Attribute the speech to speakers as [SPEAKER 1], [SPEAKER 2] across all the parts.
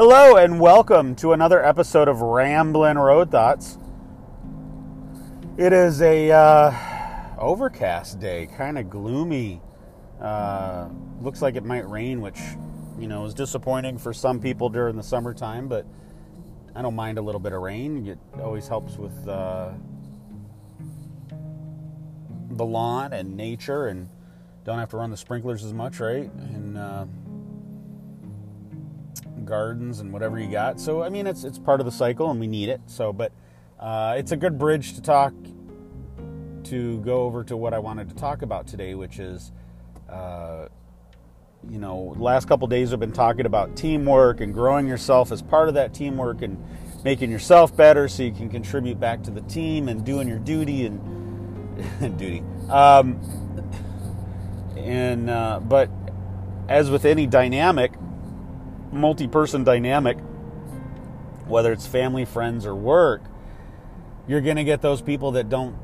[SPEAKER 1] Hello and welcome to another episode of Ramblin' Road Thoughts. It is a uh, overcast day, kind of gloomy. Uh, looks like it might rain, which you know is disappointing for some people during the summertime. But I don't mind a little bit of rain. It always helps with uh, the lawn and nature, and don't have to run the sprinklers as much, right? And uh, gardens and whatever you got. So I mean, it's it's part of the cycle, and we need it. So, but uh, it's a good bridge to talk to go over to what I wanted to talk about today, which is, uh, you know, last couple days I've been talking about teamwork and growing yourself as part of that teamwork and making yourself better so you can contribute back to the team and doing your duty and duty. Um, and uh, but as with any dynamic, multi-person dynamic, whether it's family, friends, or work, you're going to get those people that don't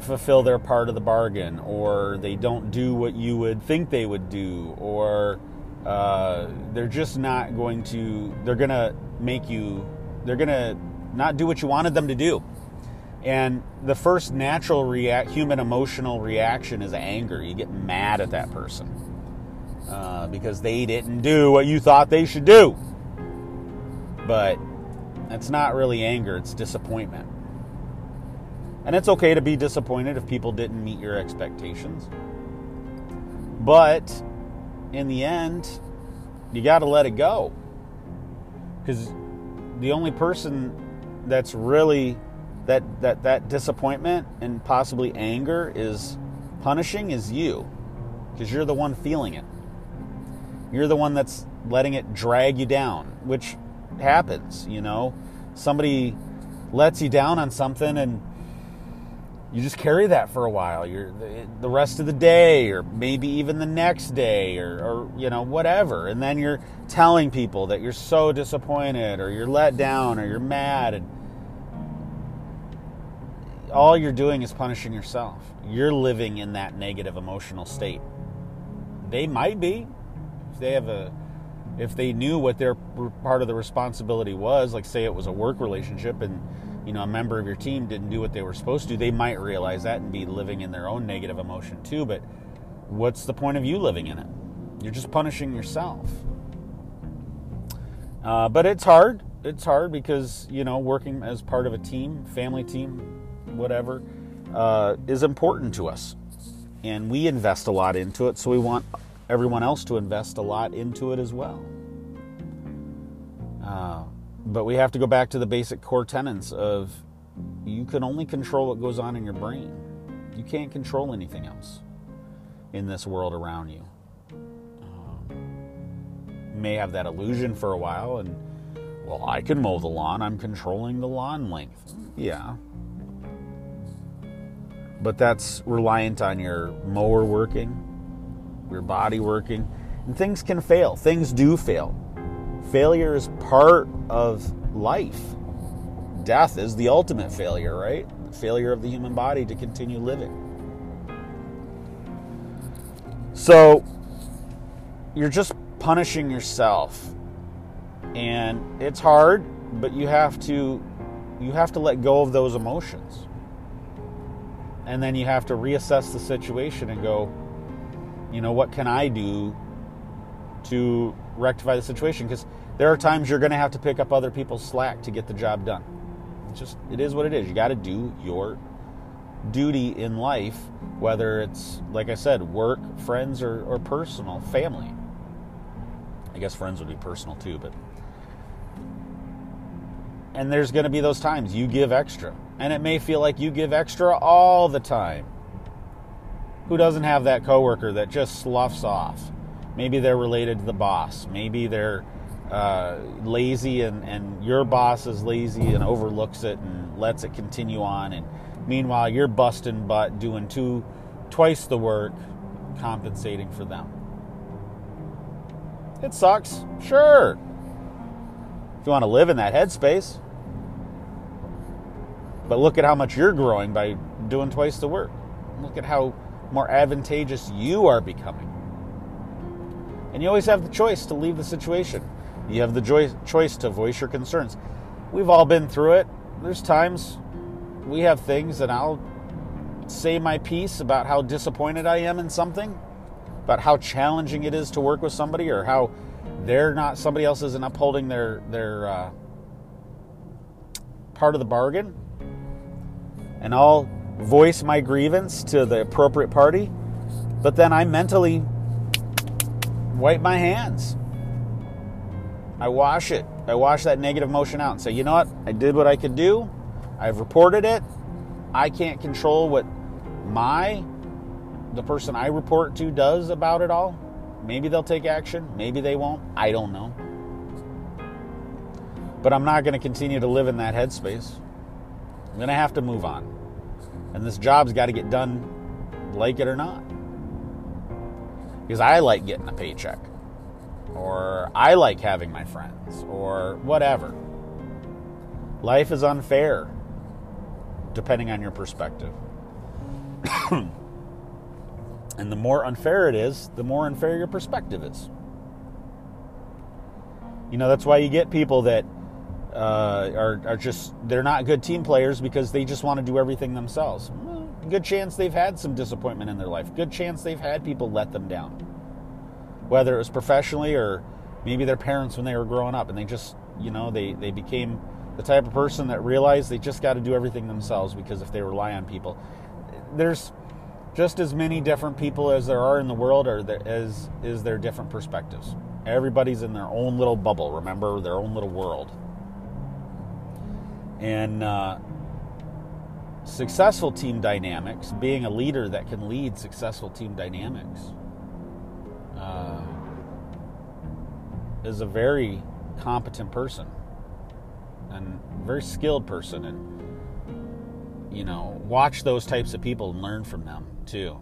[SPEAKER 1] fulfill their part of the bargain, or they don't do what you would think they would do, or uh, they're just not going to. They're going to make you. They're going to not do what you wanted them to do. And the first natural react, human emotional reaction is anger. You get mad at that person uh, because they didn't do what you thought they should do. But it's not really anger, it's disappointment. And it's okay to be disappointed if people didn't meet your expectations. But in the end, you got to let it go. Because the only person that's really that that that disappointment and possibly anger is punishing is you because you're the one feeling it you're the one that's letting it drag you down which happens you know somebody lets you down on something and you just carry that for a while you're the rest of the day or maybe even the next day or, or you know whatever and then you're telling people that you're so disappointed or you're let down or you're mad and all you're doing is punishing yourself. You're living in that negative emotional state. They might be. If they have a if they knew what their part of the responsibility was, like say it was a work relationship and you know a member of your team didn't do what they were supposed to, they might realize that and be living in their own negative emotion too, but what's the point of you living in it? You're just punishing yourself. Uh, but it's hard. It's hard because you know working as part of a team, family team, whatever, uh, is important to us. And we invest a lot into it, so we want everyone else to invest a lot into it as well. Uh, but we have to go back to the basic core tenets of you can only control what goes on in your brain. You can't control anything else in this world around you. Um, you may have that illusion for a while, and well, I can mow the lawn. I'm controlling the lawn length. Yeah, but that's reliant on your mower working, your body working, and things can fail. Things do fail. Failure is part of life. Death is the ultimate failure, right? failure of the human body to continue living. So you're just punishing yourself. And it's hard, but you have to you have to let go of those emotions and then you have to reassess the situation and go, you know, what can I do to rectify the situation? Because there are times you're going to have to pick up other people's slack to get the job done. It's just, it is what it is. You got to do your duty in life, whether it's, like I said, work, friends, or, or personal, family. I guess friends would be personal too, but. And there's going to be those times you give extra and it may feel like you give extra all the time. Who doesn't have that coworker that just sloughs off? Maybe they're related to the boss. Maybe they're uh, lazy and, and your boss is lazy and overlooks it and lets it continue on. And meanwhile, you're busting butt doing two, twice the work, compensating for them. It sucks, sure. If you want to live in that headspace, but look at how much you're growing by doing twice the work. Look at how more advantageous you are becoming. And you always have the choice to leave the situation. You have the joy- choice to voice your concerns. We've all been through it. There's times we have things, and I'll say my piece about how disappointed I am in something, about how challenging it is to work with somebody, or how they're not somebody else isn't upholding their their uh, part of the bargain, and I'll voice my grievance to the appropriate party, but then I mentally wipe my hands. I wash it. I wash that negative emotion out and say, you know what? I did what I could do. I've reported it. I can't control what my the person I report to does about it all. Maybe they'll take action, maybe they won't. I don't know. But I'm not going to continue to live in that headspace. I'm going to have to move on. And this job's got to get done like it or not. Because I like getting a paycheck. Or I like having my friends. Or whatever. Life is unfair, depending on your perspective. and the more unfair it is, the more unfair your perspective is. You know, that's why you get people that uh, are, are just, they're not good team players because they just want to do everything themselves. Well, good chance they've had some disappointment in their life. Good chance they've had people let them down. Whether it was professionally or maybe their parents when they were growing up and they just, you know, they, they became the type of person that realized they just got to do everything themselves because if they rely on people, there's just as many different people as there are in the world or there, as is there different perspectives. Everybody's in their own little bubble, remember, their own little world. And uh, successful team dynamics, being a leader that can lead successful team dynamics, uh, is a very competent person and very skilled person and you know watch those types of people and learn from them too.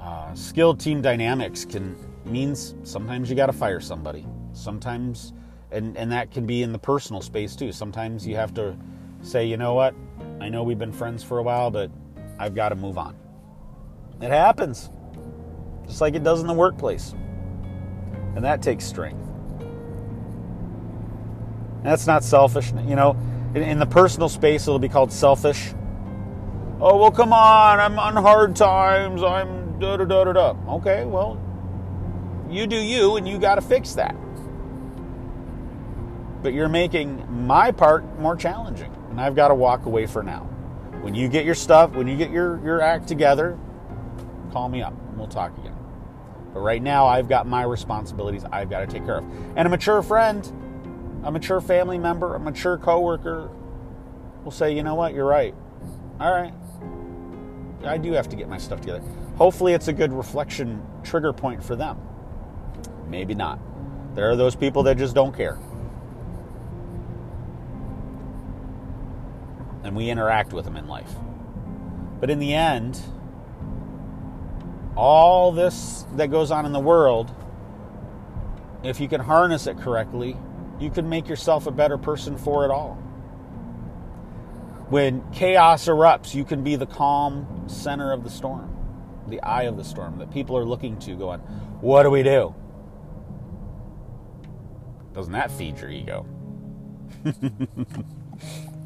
[SPEAKER 1] Uh, skilled team dynamics can means sometimes you got to fire somebody. Sometimes and and that can be in the personal space too sometimes you have to say you know what i know we've been friends for a while but i've got to move on it happens just like it does in the workplace and that takes strength that's not selfish. You know, in, in, the personal space, it'll be called selfish. Oh, well, come on. I'm on hard times. I'm da da da da. Okay, well, you do you, and you got to fix that. But you're making my part more challenging, and I've got to walk away for now. When you get your stuff, when you get your, your act together, call me up and we'll talk again. But right now, I've got my responsibilities I've got to take care of. And a mature friend a mature family member, a mature coworker will say, you know what, you're right. All right. I do have to get my stuff together. Hopefully, it's a good reflection trigger point for them. Maybe not. There are those people that just don't care. And we interact with them in life. But in the end, all this that goes on in the world, if you can harness it correctly, you can make yourself a better person for it all. When chaos erupts, you can be the calm center of the storm, the eye of the storm that people are looking to, going, What do we do? Doesn't that feed your ego?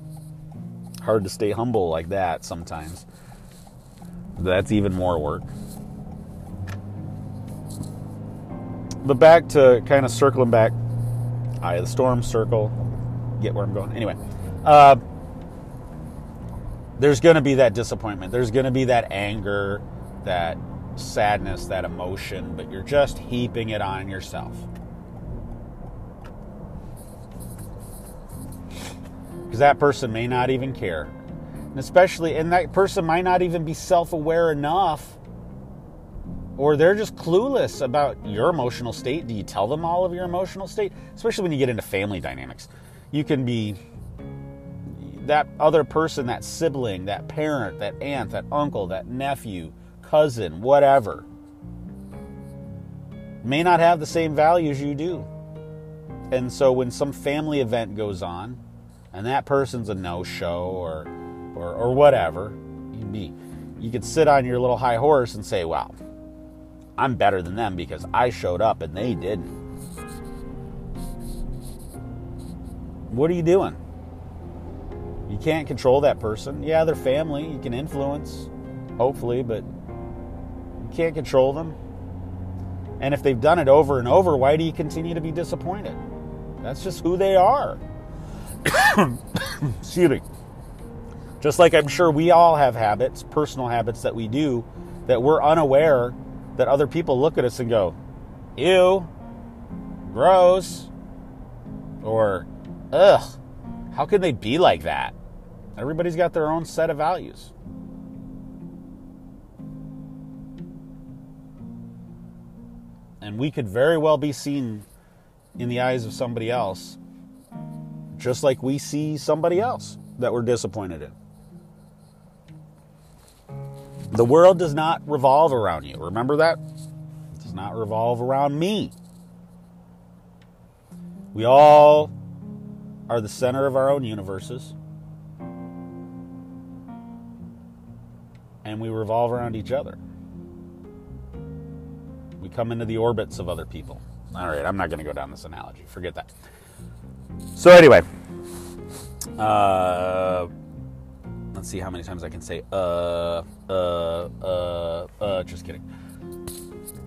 [SPEAKER 1] Hard to stay humble like that sometimes. That's even more work. But back to kind of circling back eye of the storm circle. Get where I'm going. Anyway, uh, there's going to be that disappointment. There's going to be that anger, that sadness, that emotion, but you're just heaping it on yourself. That person may not even care. And especially, and that person might not even be self aware enough or they're just clueless about your emotional state. Do you tell them all of your emotional state? Especially when you get into family dynamics. You can be that other person, that sibling, that parent, that aunt, that uncle, that nephew, cousin, whatever, may not have the same values you do. And so when some family event goes on and that person's a no show or, or, or whatever, you be, you could sit on your little high horse and say, wow, I'm better than them because I showed up and they didn't. what are you doing? You can't control that person. Yeah, they're family. You can influence, hopefully, but you can't control them. And if they've done it over and over, why do you continue to be disappointed? That's just who they are. Excuse me. Just like I'm sure we all have habits, personal habits that we do that we're unaware that other people look at us and go, ew, gross, or ugh, how can they be like that? Everybody's got their own set of values. And we could very well be seen in the eyes of somebody else, just like we see somebody else that we're disappointed in. The world does not revolve around you. Remember that? It does not revolve around me. We all are the center of our own universes. And we revolve around each other. We come into the orbits of other people. All right, I'm not going to go down this analogy. Forget that. So, anyway, uh, let's see how many times I can say uh, uh, uh, uh. Just kidding.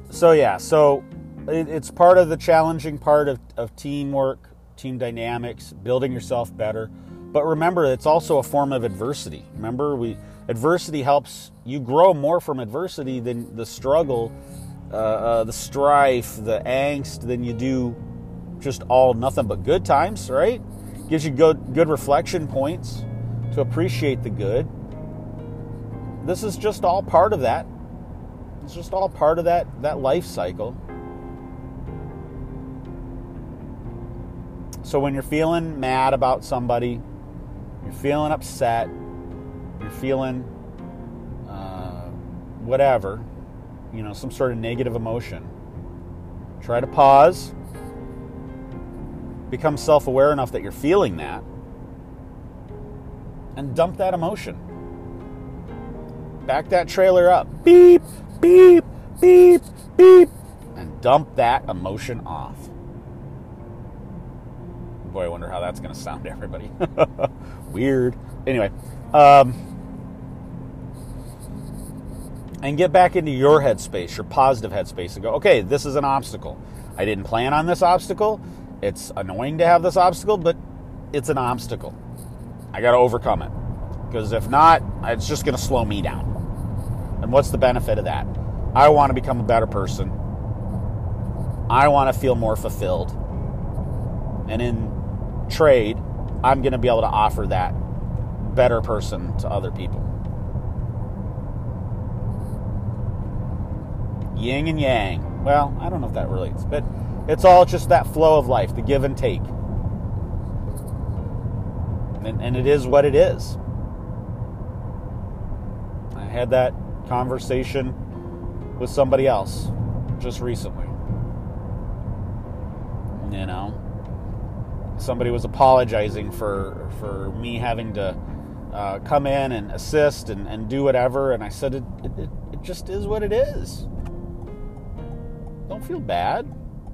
[SPEAKER 1] So, yeah, so it, it's part of the challenging part of, of teamwork, team dynamics, building yourself better. But remember, it's also a form of adversity. Remember, we adversity helps you grow more from adversity than the struggle uh, uh, the strife, the angst than you do just all nothing but good times, right? Gives you good, good reflection points to appreciate the good. This is just all part of that. It's just all part of that, that life cycle. So when you're feeling mad about somebody, you're feeling upset, you're feeling uh, whatever, you know, some sort of negative emotion. Try to pause. Become self aware enough that you're feeling that. And dump that emotion. Back that trailer up. Beep, beep, beep, beep. And dump that emotion off. Boy, I wonder how that's going to sound to everybody. Weird. Anyway, um, and get back into your headspace, your positive headspace, and go, okay, this is an obstacle. I didn't plan on this obstacle. It's annoying to have this obstacle, but it's an obstacle. I got to overcome it. Because if not, it's just going to slow me down. And what's the benefit of that? I want to become a better person. I want to feel more fulfilled. And in trade, I'm going to be able to offer that better person to other people. yin and yang. Well, I don't know if that relates, but it's all just that flow of life, the give and take. And, and it is what it is. I had that conversation with somebody else just recently. You know, somebody was apologizing for for me having to uh, come in and assist and, and do whatever, and I said it, it, it just is what it is. Don't feel bad.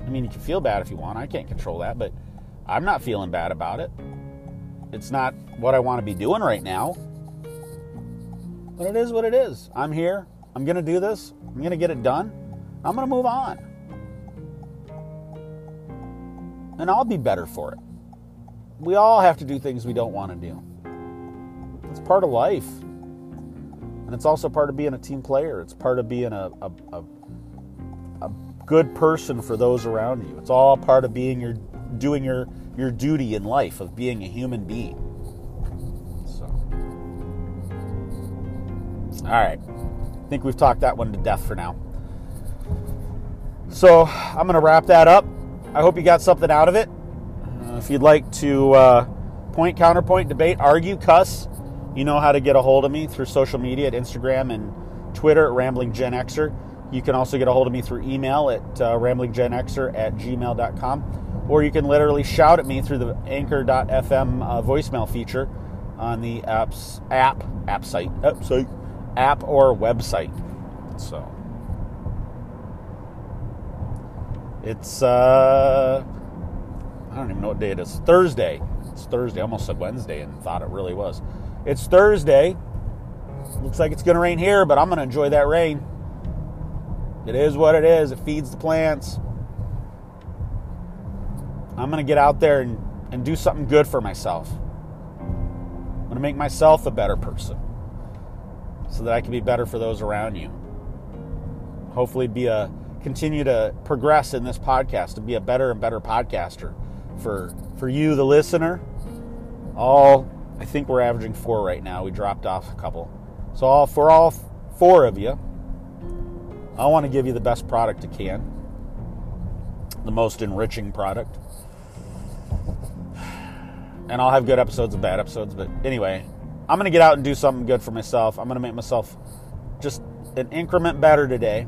[SPEAKER 1] I mean, you can feel bad if you want. I can't control that, but I'm not feeling bad about it. It's not what I want to be doing right now. But it is what it is. I'm here. I'm going to do this. I'm going to get it done. I'm going to move on. And I'll be better for it. We all have to do things we don't want to do. It's part of life. And it's also part of being a team player. It's part of being a, a, a, good person for those around you. It's all part of being your doing your your duty in life of being a human being. So, all right, I think we've talked that one to death for now. So I'm going to wrap that up. I hope you got something out of it. Uh, if you'd like to uh, point, counterpoint, debate, argue, cuss, you know how to get a hold of me through social media at Instagram and Twitter at Rambling Gen Xer. You can also get a hold of me through email at uh, ramblinggenxer at gmail.com, or you can literally shout at me through the anchor.fm uh, voicemail feature on the app's app, app site, app site, app or website. So it's, uh, I don't even know what day it is. Thursday. It's Thursday. I almost said Wednesday and thought it really was. It's Thursday. Looks like it's going to rain here, but I'm going to enjoy that rain. It is what it is. It feeds the plants. I'm going to get out there and, and do something good for myself. I'm going to make myself a better person so that I can be better for those around you. Hopefully, be a continue to progress in this podcast and be a better and better podcaster for for you, the listener. All I think we're averaging four right now. We dropped off a couple, so all for all four of you, I want to give you the best product I can, the most enriching product. And I'll have good episodes and bad episodes, but anyway, I'm going to get out and do something good for myself. I'm going to make myself just an increment better today.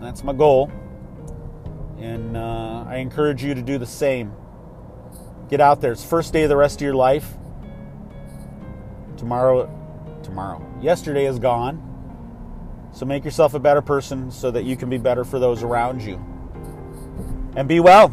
[SPEAKER 1] That's my goal. And uh, I encourage you to do the same. Get out there. It's first day of the rest of your life. Tomorrow, tomorrow. Yesterday is gone. So make yourself a better person so that you can be better for those around you. And be well.